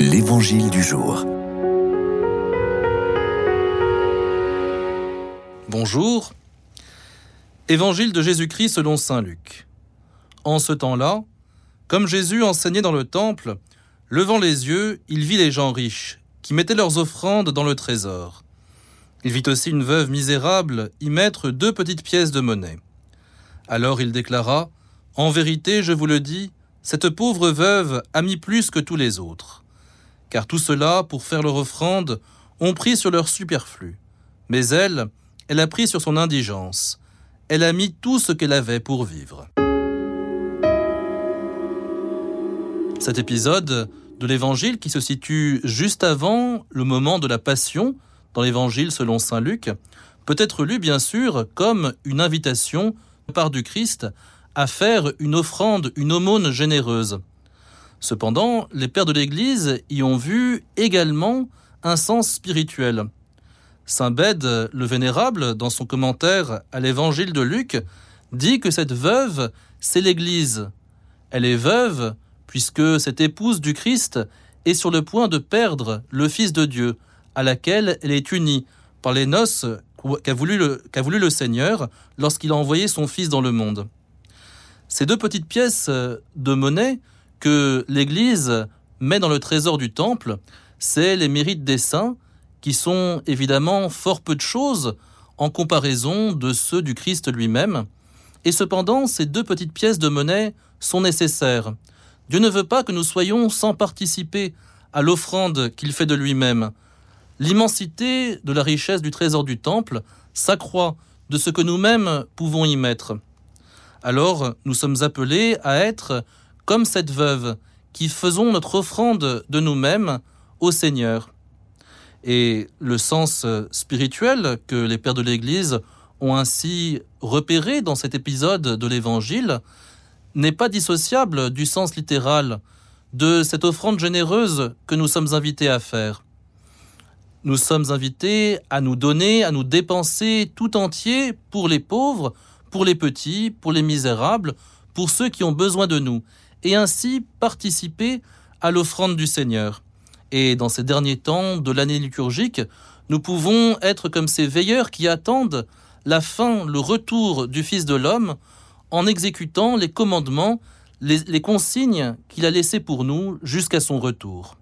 L'Évangile du jour. Bonjour. Évangile de Jésus-Christ selon Saint Luc. En ce temps-là, comme Jésus enseignait dans le temple, levant les yeux, il vit les gens riches, qui mettaient leurs offrandes dans le trésor. Il vit aussi une veuve misérable y mettre deux petites pièces de monnaie. Alors il déclara, En vérité, je vous le dis, cette pauvre veuve a mis plus que tous les autres car tout cela, pour faire leur offrande, ont pris sur leur superflu. Mais elle, elle a pris sur son indigence. Elle a mis tout ce qu'elle avait pour vivre. Cet épisode de l'Évangile qui se situe juste avant le moment de la Passion dans l'Évangile selon Saint Luc peut être lu bien sûr comme une invitation de part du Christ à faire une offrande, une aumône généreuse. Cependant, les pères de l'Église y ont vu également un sens spirituel. Saint Bède le Vénérable, dans son commentaire à l'Évangile de Luc, dit que cette veuve, c'est l'Église. Elle est veuve puisque cette épouse du Christ est sur le point de perdre le Fils de Dieu, à laquelle elle est unie par les noces qu'a voulu, voulu, le Seigneur lorsqu'il a envoyé son Fils dans le monde. Ces deux petites pièces de monnaie que l'Église met dans le trésor du temple, c'est les mérites des saints, qui sont évidemment fort peu de choses en comparaison de ceux du Christ lui-même. Et cependant, ces deux petites pièces de monnaie sont nécessaires. Dieu ne veut pas que nous soyons sans participer à l'offrande qu'il fait de lui-même. L'immensité de la richesse du trésor du temple s'accroît de ce que nous-mêmes pouvons y mettre. Alors, nous sommes appelés à être comme cette veuve, qui faisons notre offrande de nous-mêmes au Seigneur. Et le sens spirituel que les pères de l'Église ont ainsi repéré dans cet épisode de l'Évangile n'est pas dissociable du sens littéral de cette offrande généreuse que nous sommes invités à faire. Nous sommes invités à nous donner, à nous dépenser tout entier pour les pauvres, pour les petits, pour les misérables, pour ceux qui ont besoin de nous et ainsi participer à l'offrande du Seigneur. Et dans ces derniers temps de l'année liturgique, nous pouvons être comme ces veilleurs qui attendent la fin, le retour du Fils de l'homme, en exécutant les commandements, les, consignes qu'il a laissées pour nous jusqu'à son retour.